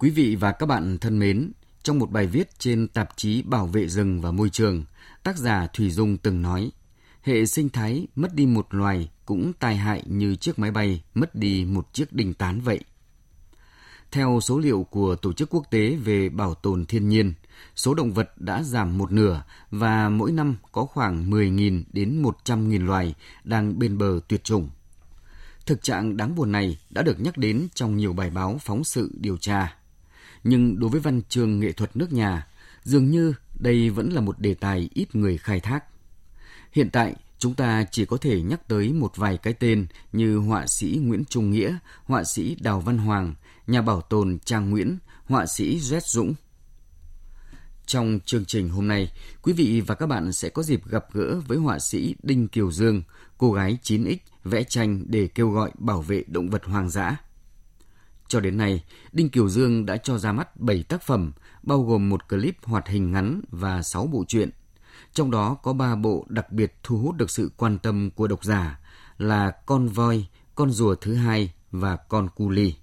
Quý vị và các bạn thân mến, trong một bài viết trên tạp chí Bảo vệ rừng và môi trường, tác giả Thủy Dung từng nói, hệ sinh thái mất đi một loài cũng tai hại như chiếc máy bay mất đi một chiếc đình tán vậy. Theo số liệu của Tổ chức Quốc tế về Bảo tồn Thiên nhiên, số động vật đã giảm một nửa và mỗi năm có khoảng 10.000 đến 100.000 loài đang bên bờ tuyệt chủng. Thực trạng đáng buồn này đã được nhắc đến trong nhiều bài báo phóng sự điều tra. Nhưng đối với văn chương nghệ thuật nước nhà, dường như đây vẫn là một đề tài ít người khai thác. Hiện tại, chúng ta chỉ có thể nhắc tới một vài cái tên như họa sĩ Nguyễn Trung Nghĩa, họa sĩ Đào Văn Hoàng, nhà bảo tồn Trang Nguyễn, họa sĩ Rét Dũng. Trong chương trình hôm nay, quý vị và các bạn sẽ có dịp gặp gỡ với họa sĩ Đinh Kiều Dương, cô gái 9X vẽ tranh để kêu gọi bảo vệ động vật hoang dã. Cho đến nay, Đinh Kiều Dương đã cho ra mắt 7 tác phẩm, bao gồm một clip hoạt hình ngắn và 6 bộ truyện. Trong đó có 3 bộ đặc biệt thu hút được sự quan tâm của độc giả là Con voi, Con rùa thứ hai và Con cu ly.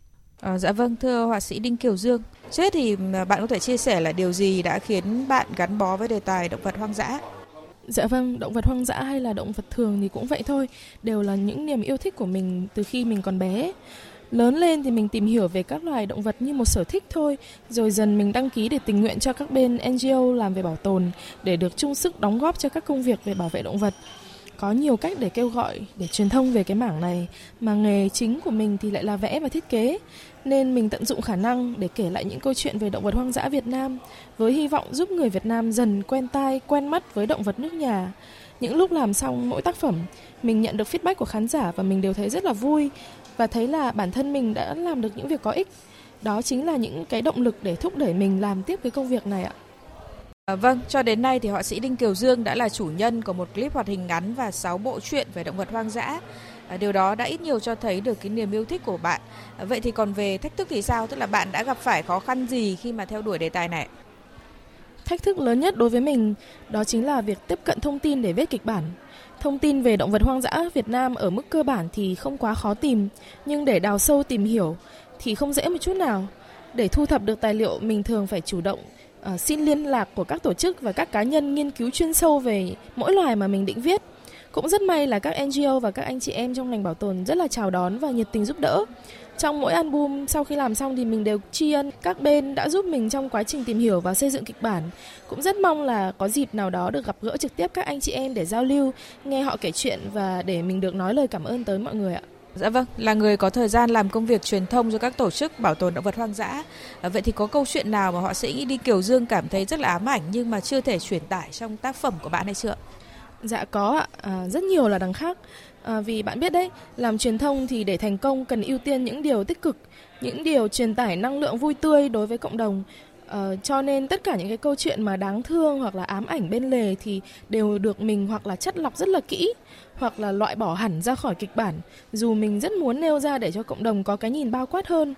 À, dạ vâng, thưa họa sĩ Đinh Kiều Dương. Trước thì bạn có thể chia sẻ là điều gì đã khiến bạn gắn bó với đề tài động vật hoang dã? Dạ vâng, động vật hoang dã hay là động vật thường thì cũng vậy thôi, đều là những niềm yêu thích của mình từ khi mình còn bé. Lớn lên thì mình tìm hiểu về các loài động vật như một sở thích thôi, rồi dần mình đăng ký để tình nguyện cho các bên NGO làm về bảo tồn để được chung sức đóng góp cho các công việc về bảo vệ động vật. Có nhiều cách để kêu gọi, để truyền thông về cái mảng này, mà nghề chính của mình thì lại là vẽ và thiết kế, nên mình tận dụng khả năng để kể lại những câu chuyện về động vật hoang dã Việt Nam với hy vọng giúp người Việt Nam dần quen tai, quen mắt với động vật nước nhà. Những lúc làm xong mỗi tác phẩm, mình nhận được feedback của khán giả và mình đều thấy rất là vui và thấy là bản thân mình đã làm được những việc có ích. Đó chính là những cái động lực để thúc đẩy mình làm tiếp cái công việc này ạ. À, vâng, cho đến nay thì họa sĩ Đinh Kiều Dương đã là chủ nhân của một clip hoạt hình ngắn và 6 bộ truyện về động vật hoang dã. À, điều đó đã ít nhiều cho thấy được cái niềm yêu thích của bạn. À, vậy thì còn về thách thức thì sao? Tức là bạn đã gặp phải khó khăn gì khi mà theo đuổi đề tài này? Thách thức lớn nhất đối với mình đó chính là việc tiếp cận thông tin để viết kịch bản. Thông tin về động vật hoang dã Việt Nam ở mức cơ bản thì không quá khó tìm, nhưng để đào sâu tìm hiểu thì không dễ một chút nào. Để thu thập được tài liệu, mình thường phải chủ động uh, xin liên lạc của các tổ chức và các cá nhân nghiên cứu chuyên sâu về mỗi loài mà mình định viết. Cũng rất may là các NGO và các anh chị em trong ngành bảo tồn rất là chào đón và nhiệt tình giúp đỡ. Trong mỗi album sau khi làm xong thì mình đều tri ân các bên đã giúp mình trong quá trình tìm hiểu và xây dựng kịch bản. Cũng rất mong là có dịp nào đó được gặp gỡ trực tiếp các anh chị em để giao lưu, nghe họ kể chuyện và để mình được nói lời cảm ơn tới mọi người ạ. Dạ vâng, là người có thời gian làm công việc truyền thông cho các tổ chức bảo tồn động vật hoang dã. À, vậy thì có câu chuyện nào mà họ sĩ đi Kiều Dương cảm thấy rất là ám ảnh nhưng mà chưa thể truyền tải trong tác phẩm của bạn hay chưa? Dạ có ạ, à, rất nhiều là đằng khác. À, vì bạn biết đấy, làm truyền thông thì để thành công cần ưu tiên những điều tích cực, những điều truyền tải năng lượng vui tươi đối với cộng đồng. À, cho nên tất cả những cái câu chuyện mà đáng thương hoặc là ám ảnh bên lề thì đều được mình hoặc là chất lọc rất là kỹ hoặc là loại bỏ hẳn ra khỏi kịch bản dù mình rất muốn nêu ra để cho cộng đồng có cái nhìn bao quát hơn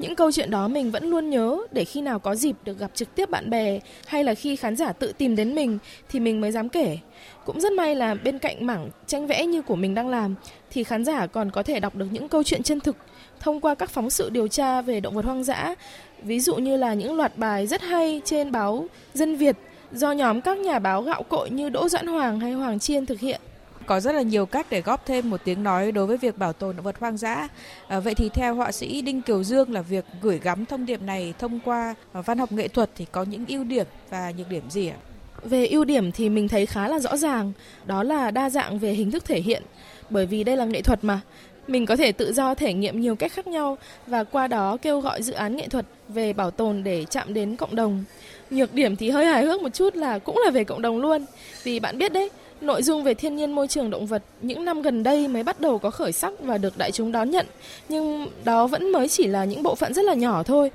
những câu chuyện đó mình vẫn luôn nhớ, để khi nào có dịp được gặp trực tiếp bạn bè, hay là khi khán giả tự tìm đến mình, thì mình mới dám kể. Cũng rất may là bên cạnh mảng tranh vẽ như của mình đang làm, thì khán giả còn có thể đọc được những câu chuyện chân thực, thông qua các phóng sự điều tra về động vật hoang dã. Ví dụ như là những loạt bài rất hay trên báo Dân Việt do nhóm các nhà báo gạo cội như Đỗ Doãn Hoàng hay Hoàng Chiên thực hiện có rất là nhiều cách để góp thêm một tiếng nói đối với việc bảo tồn động vật hoang dã. À, vậy thì theo họa sĩ Đinh Kiều Dương là việc gửi gắm thông điệp này thông qua à, văn học nghệ thuật thì có những ưu điểm và nhược điểm gì ạ? Về ưu điểm thì mình thấy khá là rõ ràng, đó là đa dạng về hình thức thể hiện, bởi vì đây là nghệ thuật mà. Mình có thể tự do thể nghiệm nhiều cách khác nhau và qua đó kêu gọi dự án nghệ thuật về bảo tồn để chạm đến cộng đồng. Nhược điểm thì hơi hài hước một chút là cũng là về cộng đồng luôn. Vì bạn biết đấy, Nội dung về thiên nhiên môi trường động vật những năm gần đây mới bắt đầu có khởi sắc và được đại chúng đón nhận, nhưng đó vẫn mới chỉ là những bộ phận rất là nhỏ thôi.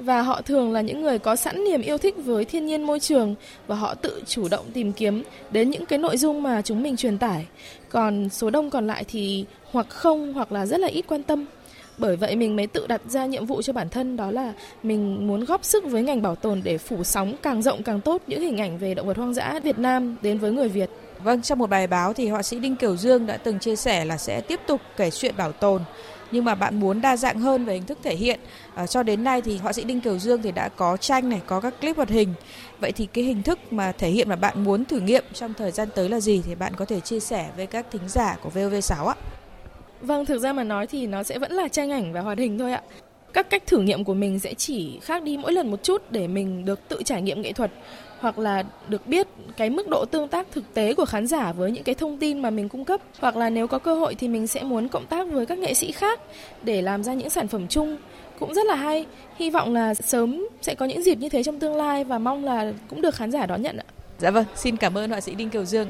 Và họ thường là những người có sẵn niềm yêu thích với thiên nhiên môi trường và họ tự chủ động tìm kiếm đến những cái nội dung mà chúng mình truyền tải. Còn số đông còn lại thì hoặc không hoặc là rất là ít quan tâm. Bởi vậy mình mới tự đặt ra nhiệm vụ cho bản thân đó là mình muốn góp sức với ngành bảo tồn để phủ sóng càng rộng càng tốt những hình ảnh về động vật hoang dã Việt Nam đến với người Việt. Vâng, trong một bài báo thì họa sĩ Đinh Kiều Dương đã từng chia sẻ là sẽ tiếp tục kể chuyện bảo tồn nhưng mà bạn muốn đa dạng hơn về hình thức thể hiện. À, cho đến nay thì họa sĩ Đinh Kiều Dương thì đã có tranh này, có các clip hoạt hình. Vậy thì cái hình thức mà thể hiện mà bạn muốn thử nghiệm trong thời gian tới là gì thì bạn có thể chia sẻ với các thính giả của VOV6 ạ? Vâng, thực ra mà nói thì nó sẽ vẫn là tranh ảnh và hoạt hình thôi ạ. Các cách thử nghiệm của mình sẽ chỉ khác đi mỗi lần một chút để mình được tự trải nghiệm nghệ thuật hoặc là được biết cái mức độ tương tác thực tế của khán giả với những cái thông tin mà mình cung cấp. Hoặc là nếu có cơ hội thì mình sẽ muốn cộng tác với các nghệ sĩ khác để làm ra những sản phẩm chung. Cũng rất là hay. Hy vọng là sớm sẽ có những dịp như thế trong tương lai và mong là cũng được khán giả đón nhận ạ. Dạ vâng xin cảm ơn họa sĩ đinh kiều dương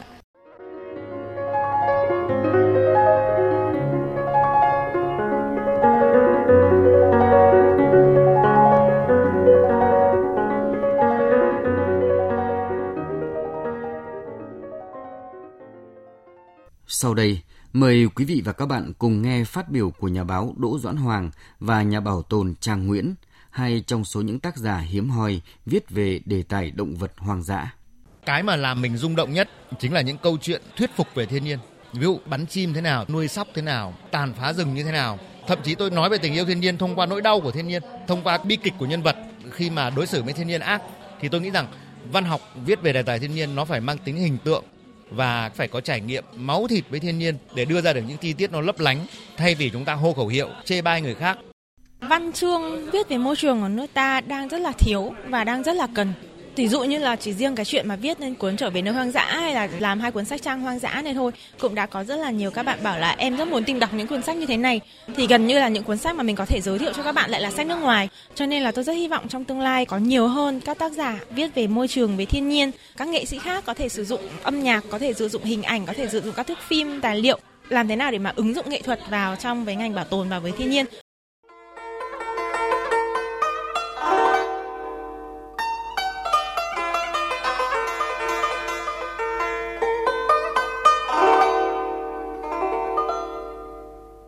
Sau đây, mời quý vị và các bạn cùng nghe phát biểu của nhà báo Đỗ Doãn Hoàng và nhà bảo tồn Trang Nguyễn, hai trong số những tác giả hiếm hoi viết về đề tài động vật hoang dã. Cái mà làm mình rung động nhất chính là những câu chuyện thuyết phục về thiên nhiên. Ví dụ bắn chim thế nào, nuôi sóc thế nào, tàn phá rừng như thế nào. Thậm chí tôi nói về tình yêu thiên nhiên thông qua nỗi đau của thiên nhiên, thông qua bi kịch của nhân vật khi mà đối xử với thiên nhiên ác. Thì tôi nghĩ rằng văn học viết về đề tài thiên nhiên nó phải mang tính hình tượng và phải có trải nghiệm máu thịt với thiên nhiên để đưa ra được những chi tiết nó lấp lánh, thay vì chúng ta hô khẩu hiệu, chê bai người khác. Văn chương viết về môi trường ở nước ta đang rất là thiếu và đang rất là cần. Ví dụ như là chỉ riêng cái chuyện mà viết nên cuốn trở về nơi hoang dã hay là làm hai cuốn sách trang hoang dã này thôi, cũng đã có rất là nhiều các bạn bảo là em rất muốn tìm đọc những cuốn sách như thế này. Thì gần như là những cuốn sách mà mình có thể giới thiệu cho các bạn lại là sách nước ngoài. Cho nên là tôi rất hy vọng trong tương lai có nhiều hơn các tác giả viết về môi trường, về thiên nhiên. Các nghệ sĩ khác có thể sử dụng âm nhạc, có thể sử dụng hình ảnh, có thể sử dụng các thước phim, tài liệu, làm thế nào để mà ứng dụng nghệ thuật vào trong với ngành bảo tồn và với thiên nhiên.